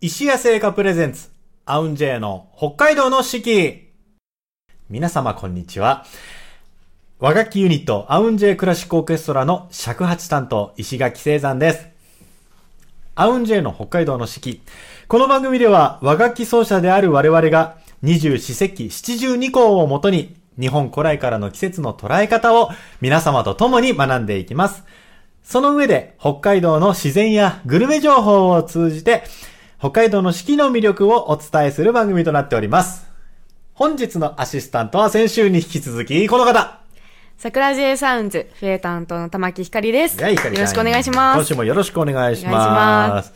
石屋製菓プレゼンツ、アウンジェイの北海道の四季。皆様こんにちは。和楽器ユニット、アウンジェイクラシックオーケストラの尺八担当、石垣聖山です。アウンジェイの北海道の四季。この番組では和楽器奏者である我々が二十四節気七十二項をもとに日本古来からの季節の捉え方を皆様と共に学んでいきます。その上で北海道の自然やグルメ情報を通じて北海道の四季の魅力をお伝えする番組となっております。本日のアシスタントは先週に引き続きこの方桜 J サウンズ、フェイ担当の玉木ひかりです。よろしくお願いします。今週もよろしくお願いしま。す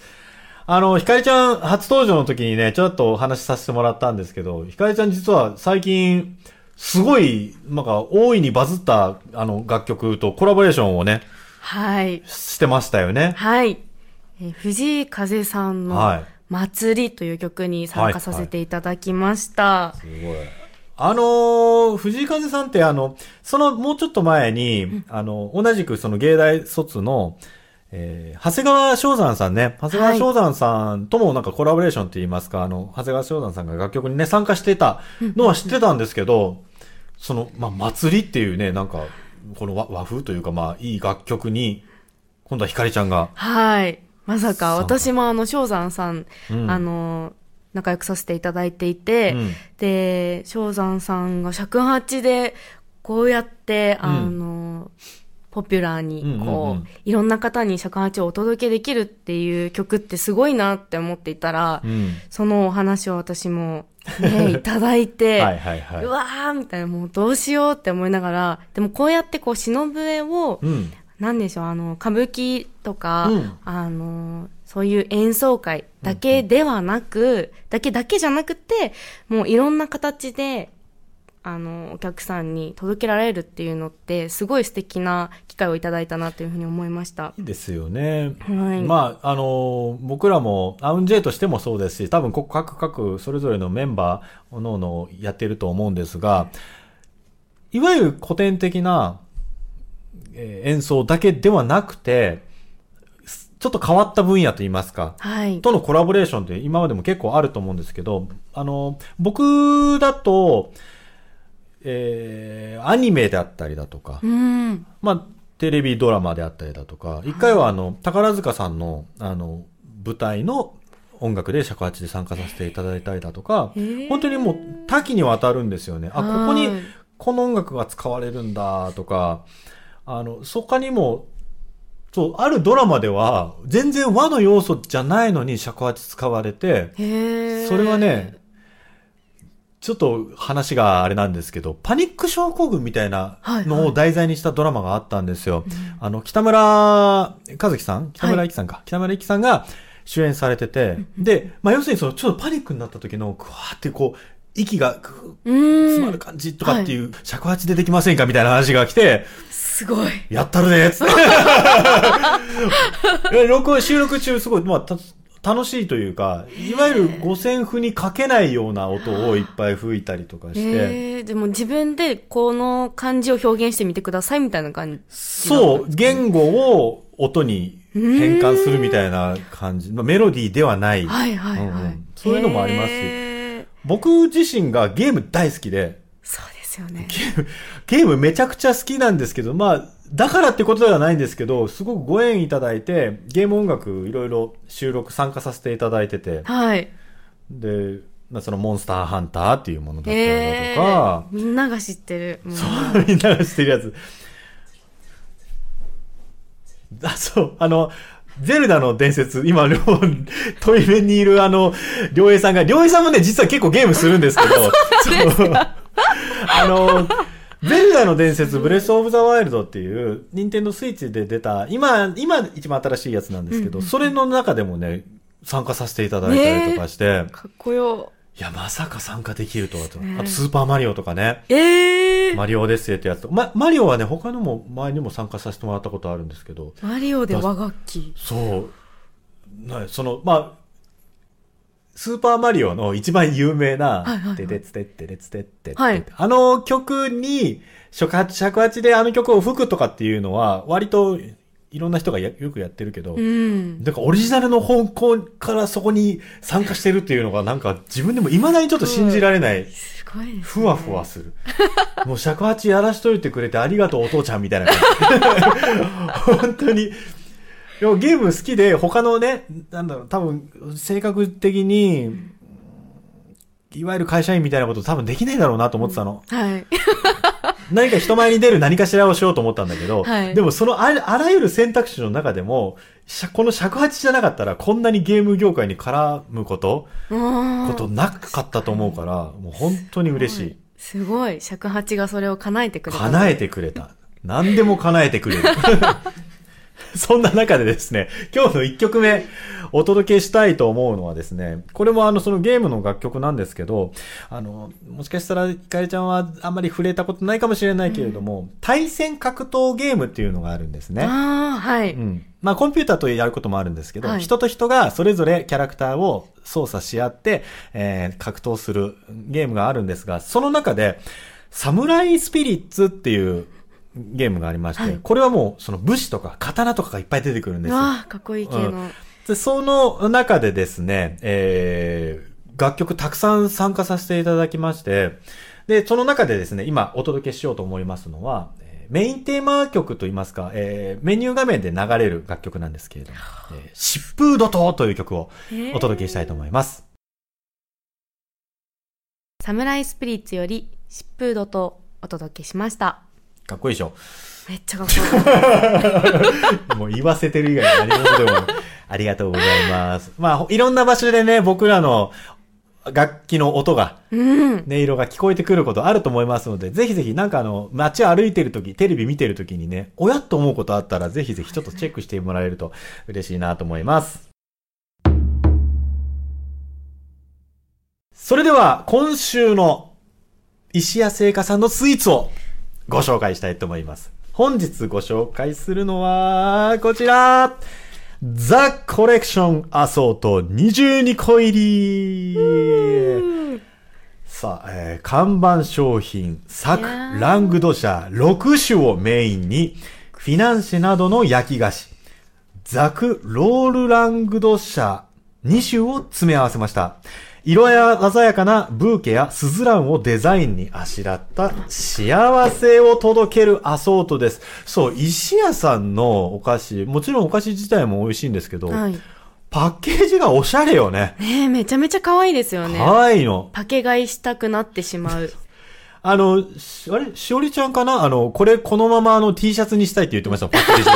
あの、ひかりちゃん初登場の時にね、ちょっとお話しさせてもらったんですけど、ひかりちゃん実は最近、すごい、なんか、大いにバズった、あの、楽曲とコラボレーションをね、はい。してましたよね。はい。えー藤井風さんはいの祭りという曲に参加させていただきました。すごい。あのー藤井風さんってあの、そのもうちょっと前に、あの、同じくその芸大卒の、えー長谷川翔山さんね、長谷川翔山さんともなんかコラボレーションって言いますか、あの、長谷川翔山さんが楽曲にね、参加してたのは知ってたんですけど、その、まあ、祭りっていうね、なんか、この和和風というか、まあ、いい楽曲に、今度はひかりちゃんが、はい。まさか、私もあの、翔山さん、うん。あの、仲良くさせていただいていて、うん。で、翔山さんが尺八で、こうやって、うん。あの、ポピュラーに、こう、いろんな方に尺八をお届けできるっていう曲ってすごいなって思っていたら、うん。そのお話を私も、ね、いただいて、はいはいはい。うわーみたいな、もうどうしようって思いながら、でもこうやってこう、忍笛を、うん。なんでしょう、あの、歌舞伎とか、うんあの、そういう演奏会だけではなく、だけだけじゃなくて、もういろんな形で、あの、お客さんに届けられるっていうのって、すごい素敵な機会をいただいたなというふうに思いました。ですよね。はい。まあ、あの僕らも、アウンジェイとしてもそうですし、多分、こ各各、それぞれのメンバー、おのおのやってると思うんですが、いわゆる古典的な、えー演奏だけではなくて、ちょっと変わった分野といいますか、はい。とのコラボレーションって今までも結構あると思うんですけど、あの、僕だと、えーアニメであったりだとか、うん。まあ、テレビドラマであったりだとか、一回はあの、宝塚さんの、あの、舞台の音楽で尺八で参加させていただいたりだとかへー、本当にもう多岐にわたるんですよね。あ、ここにはいこの音楽が使われるんだとか、あの、他にも、そう、あるドラマでは、全然和の要素じゃないのに尺八使われて、それはね、ちょっと話があれなんですけど、パニック症候群みたいなのを題材にしたドラマがあったんですよ。あの、北村和樹さん？北村一樹さんか、北村一樹さんが主演されてて、で、まあ、要するにその、ちょっとパニックになった時の、ぐわーってこう、息が。詰まる感じとかっていう、尺八でできませんか？みたいな話が来て、すごい。やったるねっつって。え録音、収録中すごい、まあ、た楽しいというか、いわゆる五線譜にかけないような音をいっぱい吹いたりとかして、えー、でも自分でこの漢字を表現してみてくださいみたいな感じ。そう、言語を音に変換するみたいな感じ。まあメロディーではない。はいはいはい。うんうんそういうのもありますし僕自身がゲーム大好きで、そうですよね。ゲーム、ゲームめちゃくちゃ好きなんですけど、まあ、だからってことではないんですけど、すごくご縁いただいて、ゲーム音楽いろいろ収録参加させていただいてて、はい。で、まあ、そのモンスターハンターっていうものだったりえだとか、ー、みんなが知ってる。そう、みんなが知ってるやつ。あ、そう、あの、ゼルダの伝説、今、両、トイレにいるあの、良平さんが、良平さんもね、実は結構ゲームするんですけど、そう あの、ゼルダの伝説、ブレスオブザワイルドっていう、ニンテンドースイッチで出た、今、今一番新しいやつなんですけど、それの中でもね、参加させていただいたりとかして、かっこよ。いや、まさか参加できるとはと。あと、スーパーマリオとかね。えー、マリオオデッセイってやつと。ま、マリオはね、他のも前にも参加させてもらったことあるんですけど、マリオで和楽器。そう、なその、まあ、スーパーマリオの一番有名なてれつてってれつてってあの曲に、尺八、尺八であの曲を吹くとかっていうのは、割といろんな人がやよくやってるけど、うん。なんかオリジナルの方向からそこに参加してるっていうのがなんか自分でも未だにちょっと信じられない。すごいです、ね。ふわふわする。もう尺八やらしといてくれてありがとうお父ちゃんみたいな感じ。本当に。でもゲーム好きで他のね、なんだろう、多分性格的に、いわゆる会社員みたいなこと多分できないだろうなと思ってたの。はい。何か人前に出る何かしらをしようと思ったんだけど、はいでもそのあらあらゆる選択肢の中でも、この尺八じゃなかったらこんなにゲーム業界に絡むこと、あことなかったと思うから、もう本当に嬉しい。すごい。尺八がそれを叶えてくれた。叶えてくれた。何でも叶えてくれる。そんな中でですね、今日の1曲目お届けしたいと思うのはですね、これもあのそのゲームの楽曲なんですけど、あの、もしかしたらひかりちゃんはあんまり触れたことないかもしれないけれども、対戦格闘ゲームっていうのがあるんですね。ああ、はい。うん。まあ、コンピューターとやることもあるんですけど、はい人と人がそれぞれキャラクターを操作し合って、えー格闘するゲームがあるんですが、その中で、サムライスピリッツっていうゲームがありまして、はいこれはもうその武士とか刀とかがいっぱい出てくるんですよ。わあ、かっこいい系の。でその中でですね、えー、楽曲たくさん参加させていただきまして、で、その中でですね、今お届けしようと思いますのは、えーメインテーマ曲といいますか、えーメニュー画面で流れる楽曲なんですけれども、えー疾風怒涛という曲をお届けしたいと思います。サムライスピリッツより疾風土とお届けしました。かっこいいでしょめっちゃかっこいい。もう言わせてる以外に何事でも。ありがとうございます。まあ、ほいろんな場所でね、僕らの楽器の音が、うん。音色が聞こえてくることあると思いますので、ぜひぜひなんかあの、街を歩いてるとき、テレビ見てるときにね、おやっと思うことあったら、ぜひぜひちょっとチェックしてもらえると嬉しいなと思います。それでは、今週の石屋製菓さんのスイーツをご紹介したいと思います。本日ご紹介するのは、こちら。ザ・コレクションアソート22個入りさあ、えー看板商品、サクラングドシャ6種をメインに、フィナンシェなどの焼き菓子、ザク、ロールラングドシャ2種を詰め合わせました。色や鮮やかなブーケやスズランをデザインにあしらった幸せを届けるアソートです。そう、石屋さんのお菓子、もちろんお菓子自体も美味しいんですけど、はい。パッケージがおしゃれよね。ねえ、めちゃめちゃ可愛いですよね。可愛いの。パケ買いしたくなってしまう。あの、しあれ？しおりちゃんかな？あの、これこのままあの T シャツにしたいって言ってました、パッケージを。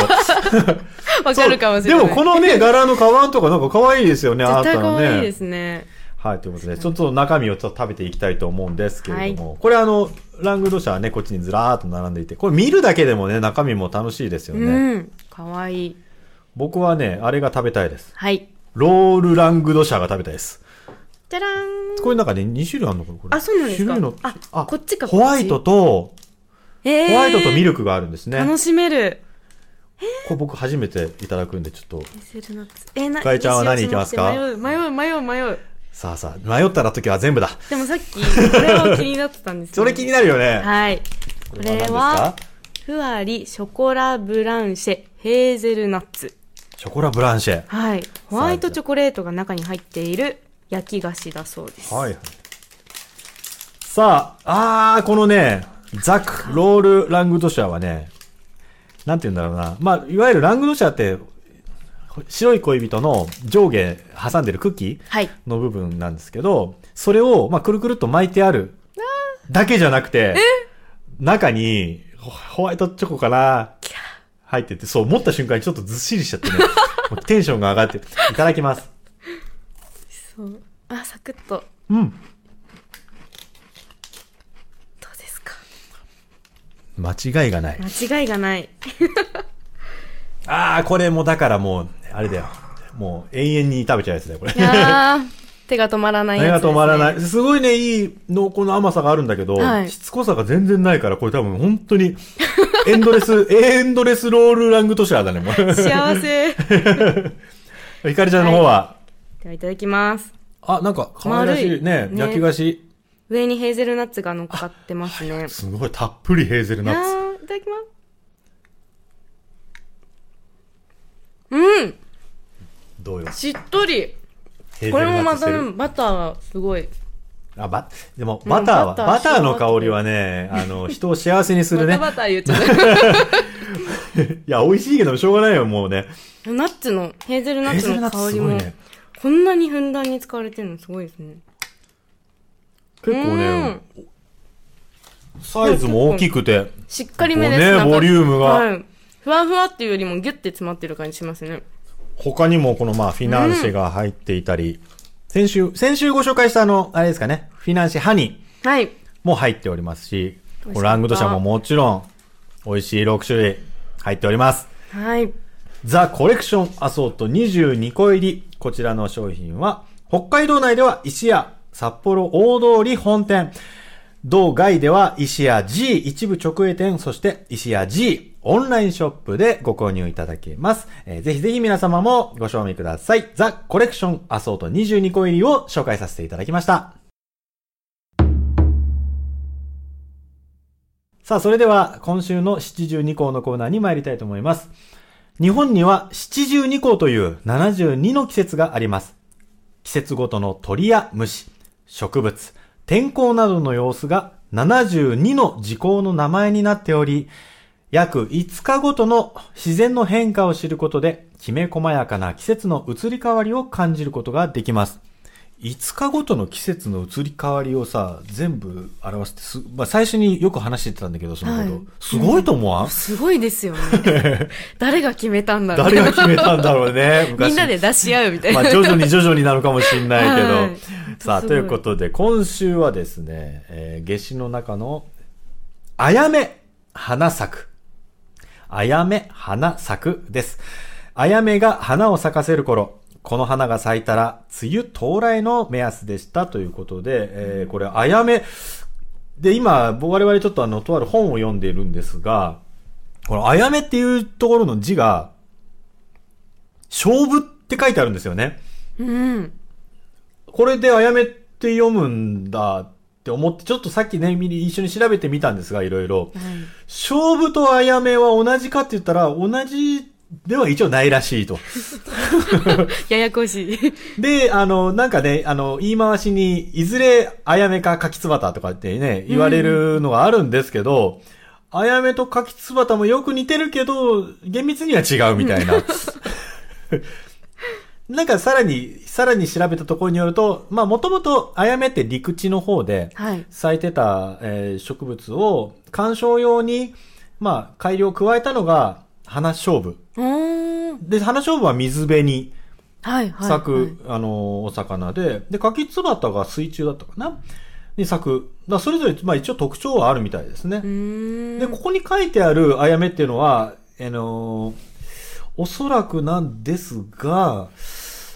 わかるかもしれない。でもこのね、柄のカバンとかなんか可愛いですよね、あ絶対ったらね。可愛いですね。はい、ということで、ちょっと中身をちょっと食べていきたいと思うんですけれども、これあの、ラングドシャはね、こっちにずらーっと並んでいて、これ見るだけでもね、中身も楽しいですよね。うん。可愛い。僕はね、あれが食べたいです。はい。ロールラングドシャが食べたいです。じゃらーん。これなんかね、2種類あるのかなこれ。あそうなんですか？種類のあこっちかホワイトと、えー、ホワイトとミルクがあるんですね。楽しめる。これ僕初めていただくんで、ちょっと。えー、なかいちゃんは何いきますか？迷う、迷う、迷う、迷う。さあさあ、迷ったら時は全部だ。でもさっき、これは気になってたんですよ、それ気になるよね。はい。これはふわりショコラブランシェヘーゼルナッツ。ショコラブランシェ。はい。ホワイトチョコレートが中に入っている焼き菓子だそうです。はい。さあ、あー、このね、ザク、ロール、ラングドシャはね、なんて言うんだろうな。まあ、いわゆるラングドシャって、白い恋人の上下挟んでるクッキーはい。の部分なんですけど、それを、まあ、くるくるっと巻いてあるだけじゃなくて、中にホホワイトチョコかな入ってて、そう、持った瞬間にちょっとずっしりしちゃってね、テンションが上がって、いただきます。そう。あ、サクッと。うん。どうですか？間違いがない。間違いがない。ああ、これもだからもう、あれだよ。もう永遠に食べちゃうやつだよ、これ。いやー、手が止まらない手やつね。が止まらない。すごいね、いい濃厚な甘さがあるんだけど、はいしつこさが全然ないから、これ多分本当に、エンドレス、エンドレスロールラングトシャーだね、もう。幸せ。ひかりちゃんの方は、ではいただきます。あ、なんか、可愛らしいね、ね焼き菓子。上にヘーゼルナッツが乗っかってますね。すごい、たっぷりヘーゼルナッツ。ーいただきます。どうよ。しっとり。これもまたゼルナッツしてる？バターがすごい。あ、ば、でも、バターは、バターバターの香りはね、あの、人を幸せにするね。バター言っちゃっ いや、美味しいけどしょうがないよ、もうね。た。ナッツの、ヘーゼルナッツの香りも、ね。こんなにふんだんに使われてるのすごいですね。結構ね、サイズも大きくて、しっかりめです。ねボリュームがはい。ふわふわっていうよりもギュッて詰まってる感じしますね。他にもこのまあ、フィナンシェが入っていたり、先週、先週ご紹介したあの、あれですかね、フィナンシェハニーはい。も入っておりますし、しラングドシャももちろん、美味しい6種類入っております。はい。ザ・コレクションアソート22個入り。こちらの商品は、北海道内では石屋、札幌大通本店、道外では石屋 G 一部直営店、そして石屋 G オンラインショップでご購入いただけます。えーぜひぜひ皆様もご賞味ください。ザ・コレクションアソート22個入りを紹介させていただきました。さあ、それでは今週の七十二項のコーナーに参りたいと思います。日本には七十二項という72の季節があります。季節ごとの鳥や虫、植物、天候などの様子が72の時効の名前になっており、約5日ごとの自然の変化を知ることで、きめ細やかな季節の移り変わりを感じることができます。5日ごとの季節の移り変わりをさ、全部表してす、まあ、最初によく話してたんだけど、そのこと。はいすごいと思わん、すごいですよね。誰が決めたんだろう誰が決めたんだろうね、昔。みんなで出し合うみたいな。まあ、徐々に徐々になるかもしれないけど。はいさあ、ということで、今週はですね、えー夏至の中の、あやめ、花咲く。あやめ、花咲くです。あやめが花を咲かせる頃、この花が咲いたら、梅雨到来の目安でしたということで、えーこれ、あやめ、で、今、我々ちょっとあの、とある本を読んでいるんですが、このあやめっていうところの字が、勝負って書いてあるんですよね。うん。これであやめって読むんだって思って、ちょっとさっきね、み一緒に調べてみたんですが、いろいろ。はい。勝負とあやめは同じかって言ったら、同じでは一応ないらしいと。ややこしい。で、あの、なんかね、あの、言い回しに、いずれあやめか柿つばたとかってね、言われるのがあるんですけど、あやめと柿つばたもよく似てるけど、厳密には違うみたいな。なんかさらに、さらに調べたところによると、まあもともとあやめって陸地の方ではい。咲いてた、えー植物を観賞用に、まあ改良を加えたのが花勝負。で、花勝負は水辺にはい、はい。咲く、はいあの、お魚で、で、柿つばたが水中だったかな？に咲く。だそれぞれ、まあ一応特徴はあるみたいですね。で、ここに書いてあるあやめっていうのは、あのおそらくなんですが、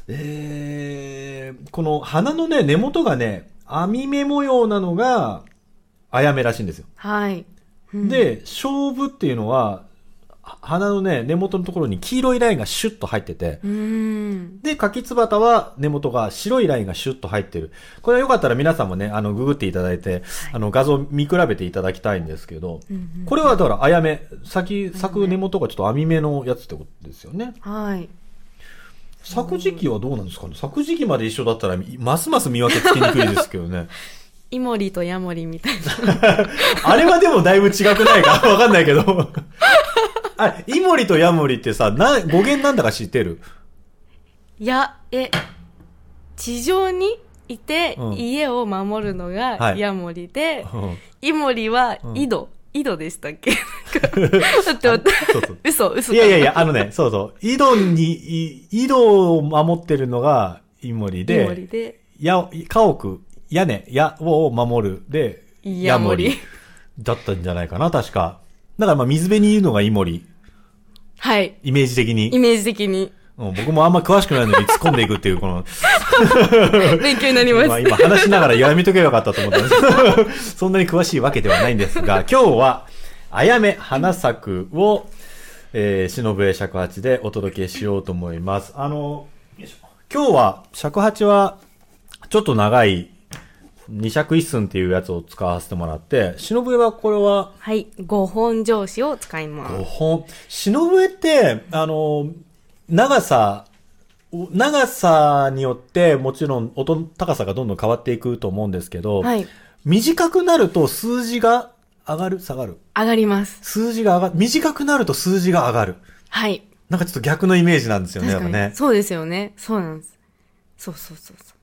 えー、この花のね、根元がね、網目模様なのが、あやめらしいんですよ。はい。うん、で、勝負っていうのは、は花のね、根元のところに黄色いラインがシュッと入ってて。で、柿つばたは根元が白いラインがシュッと入ってる。これはよかったら皆さんもね、あの、ググっていただいて、あの、画像見比べていただきたいんですけど、うんうんこれはだから、あやめ、先、咲く根元がちょっと網目のやつってことですよね。はい。咲く時期はどうなんですかね？咲く時期まで一緒だったら、ますます見分けつきにくいですけどね。イモリとヤモリみたいな。あれはでもだいぶ違くないか？わかんないけど。あ、イモリとヤモリってさ、な、語源なんだか知ってる？いや、え、地上にいてうん家を守るのはがいヤモリで、うんイモリはうん井戸。井戸でしたっけ？なんか待って待って。そうそう。嘘、嘘。いやいやいや、あのね、そうそう。井戸に、い井戸を守ってるのがイモリイモで、リで、や、家屋、屋根、屋を守るで、ヤモリ。だったんじゃないかな、確か。だからまあ水辺にいるのがイモリ、はい。イメージ的イに。メージ的に。うん僕もあんま詳しくないのに突っ込んでいくっていう、この、勉強になります。まあ今話しながらやめとけばよかったと思ったんですけど そんなに詳しいわけではないんですが、今日は、あやめ花咲くを、えー、忍笛尺八でお届けしようと思います。あの、今日は、尺八は、ちょっと長い、二尺一寸っていうやつを使わせてもらって、忍笛はこれは、はい。5本上司を使います。5本。忍笛って、あの、長さお長さによってもちろん音の高さがどんどん変わっていくと思うんですけど、はい。短くなると数字が上がる？下がる？上がります。数字が上がる？短くなると数字が上がる。はい。なんかちょっと逆のイメージなんですよね、ね。そうですよね。そうなんです。そうそうそうそう。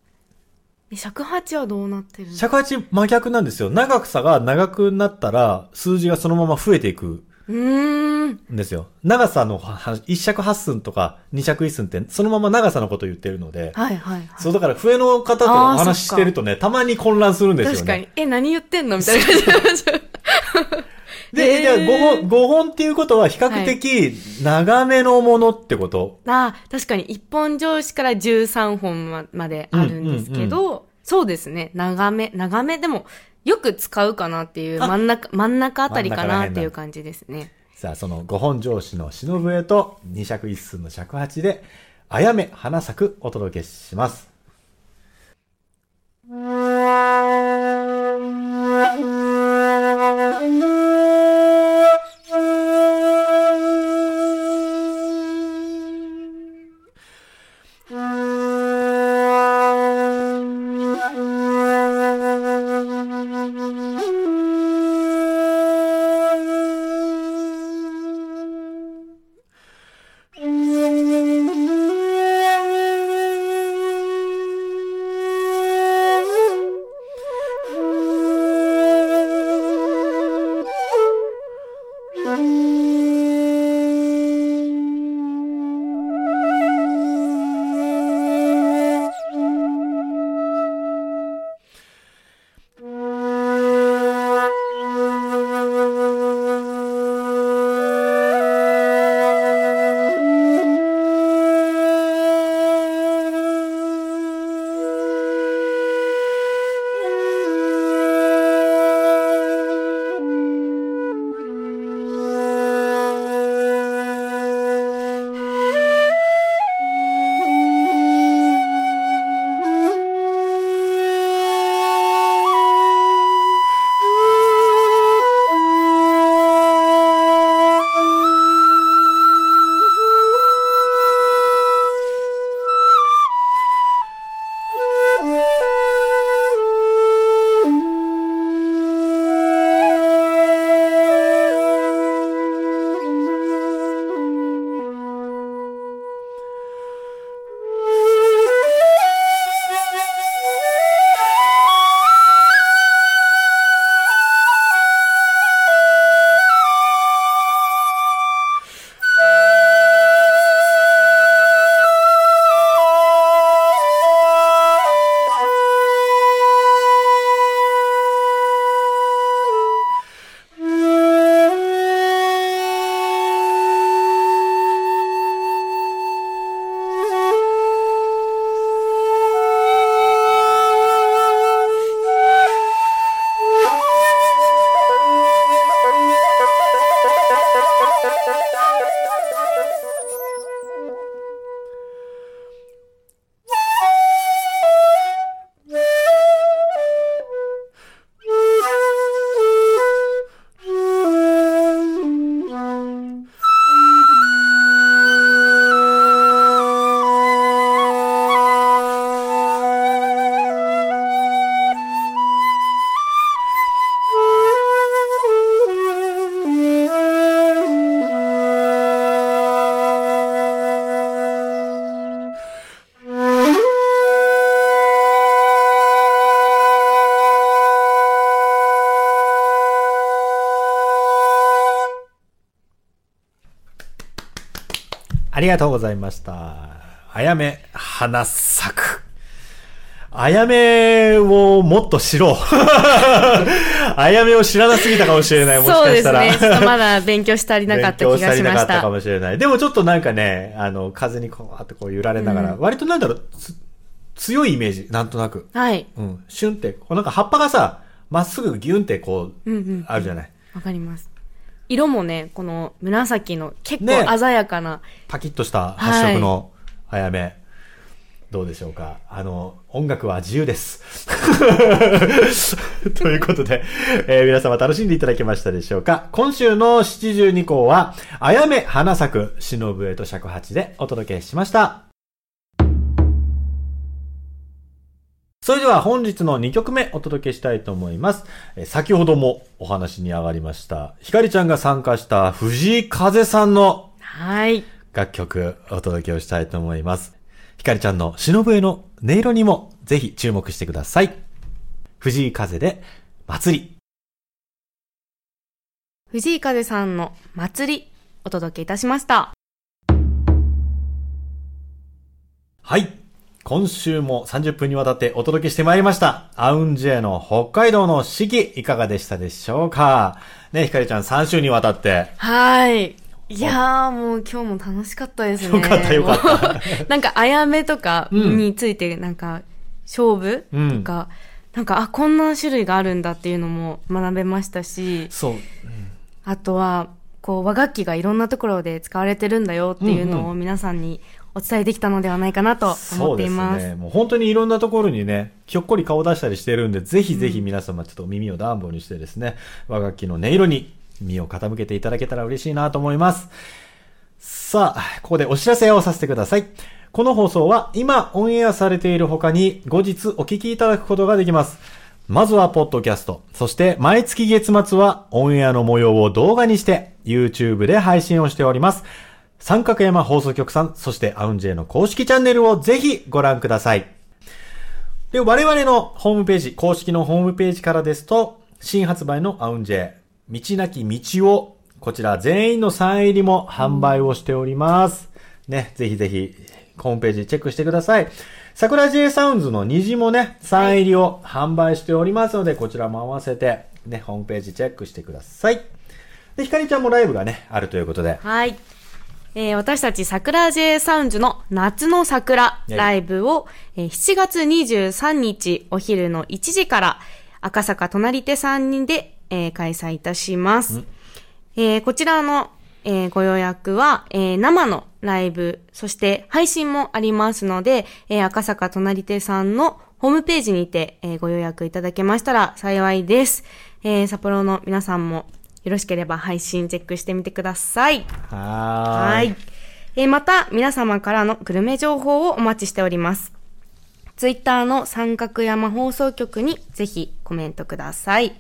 え尺八はどうなってる尺八真逆なんですよ。長さが長くなったら数字がそのまま増えていくうーん。んですよ。長さのは一尺八寸とか二尺一寸ってそのまま長さのことを言ってるので、はいはいはい。そうだから笛の方とお話ししてるとね、たまに混乱するんですよね。確かに。え、何言ってんの？みたいな感じ。で、じゃあ5本、5本っていうことは比較的長めのものってこと？ああ、確かに一本上司から13本ままであるんですけど、そうですね。長め、長めでも、よく使うかなっていう、あ真ん中、真ん中あたりかなっていう感じですね。さあ、その5本上司の忍笛と二尺一寸の尺八で、あやめ花咲くお届けします。ありがとうございました。あやめ花咲く。あやめをもっと知ろう。あやめを知らなすぎたかもしれない。もしそうかしたら。ですね。ちょっとまだ勉強し足りなかった気がしまし勉強足りなかったかた。もしれない。でもちょっとなんかね、あの、風にこう、あってこう揺られながら、うん割となんだろう、つ強いイメージ、なんとなく。はい。うん。シュンって、こうなんか葉っぱがさ、まっすぐギュンってこう、うんうん。あるじゃない。わかります。色もね、この紫の結ね構鮮やかな、パキッとした発色のあやめ。どうでしょうかあの、音楽は自由です。ということで、えー皆様楽しんでいただけましたでしょうか今週の七十二項は、あやめ花咲く、忍笛と尺八でお届けしました。それでは本日の2曲目お届けしたいと思います。えー先ほどもお話に上がりました、ひかりちゃんが参加した藤井風さんのはい。楽曲お届けをしたいと思います。ひかりちゃんの忍笛の音色にもぜひ注目してください。藤井風で祭り。藤井風さんの祭り、お届けいたしました。はい。今週も30分にわたってお届けしてまいりました。アウンジェの北海道の四季、いかがでしたでしょうか？ね、ひかりちゃん3週にわたって。はい。いやーもう今日も楽しかったですね。よかったよかった なんか、あやめとかについて、なんか、勝負？うんとか、なんか、あ、こんな種類があるんだっていうのも学べましたし、そう。あとは、こう、和楽器がいろんなところで使われてるんだよっていうのうんを皆さんにお伝えできたのではないかなと思っています。そうですね。もう本当にいろんなところにね、ひょっこり顔出したりしてるんで、ぜひぜひ皆様ちょっと耳を暖房にしてですね、和楽器の音色に身を傾けていただけたら嬉しいなと思います。さあ、ここでお知らせをさせてください。この放送は今オンエアされている他に後日お聞きいただくことができます。まずはポッドキャスト。そして毎月月末はオンエアの模様を動画にして YouTube で配信をしております。三角山放送局さん、そしてアウンジェイの公式チャンネルをぜひご覧ください。で、我々のホームページ、公式のホームページからですと、新発売のアウンジェイ、道なき道を、こちら全員のサイン入りも販売をしております。ね、ぜひぜひ、ホームページチェックしてください。桜 J サウンズの虹もね、サイン入りを販売しておりますので、こちらも合わせて、ね、ホームページチェックしてください。で、ひかりちゃんもライブがね、あるということで、はい。えー私たち桜 J サウンズの夏の桜いライブを、えー7月23日お昼の1時から赤坂隣手3人で、えー開催いたします。えーこちらの、えーご予約は、えー生のライブ、そして配信もありますので、えー赤坂隣手さんのホームページにて、えーご予約いただけましたら幸いです。えー札幌の皆さんもよろしければ配信チェックしてみてください。はーい。はい。えーまた、皆様からのグルメ情報をお待ちしております。ツイッターの三角山放送局にぜひコメントください。い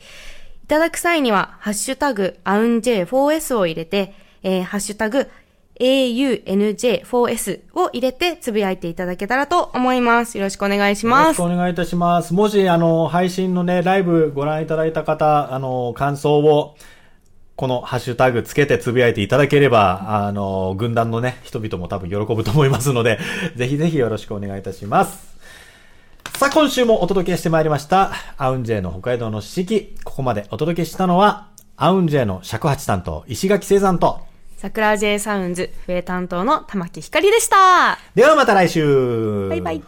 ただく際には、ハッシュタグ、アウン J4S を入れて、えーハッシュタグ、AUNJ4S を入れてつぶやいていただけたらと思います。よろしくお願いしよろます。しくお願いいたします。もし、あの、配信のね、ライブご覧いただいた方、あの、感想を、このハッシュタグつけてつぶやいていただければ、あの、軍団のね、人々も多分喜ぶと思いますので、ぜひぜひよろしくお願いいたします。さあ、今週もお届けしてまいりました、アウンジェの北海道の四季。ここまでお届けしたのは、アウンジェの尺八担当、石垣聖山と、桜 J サウンズ笛担当の玉木ひかりでした。ではまた来週バイバイ。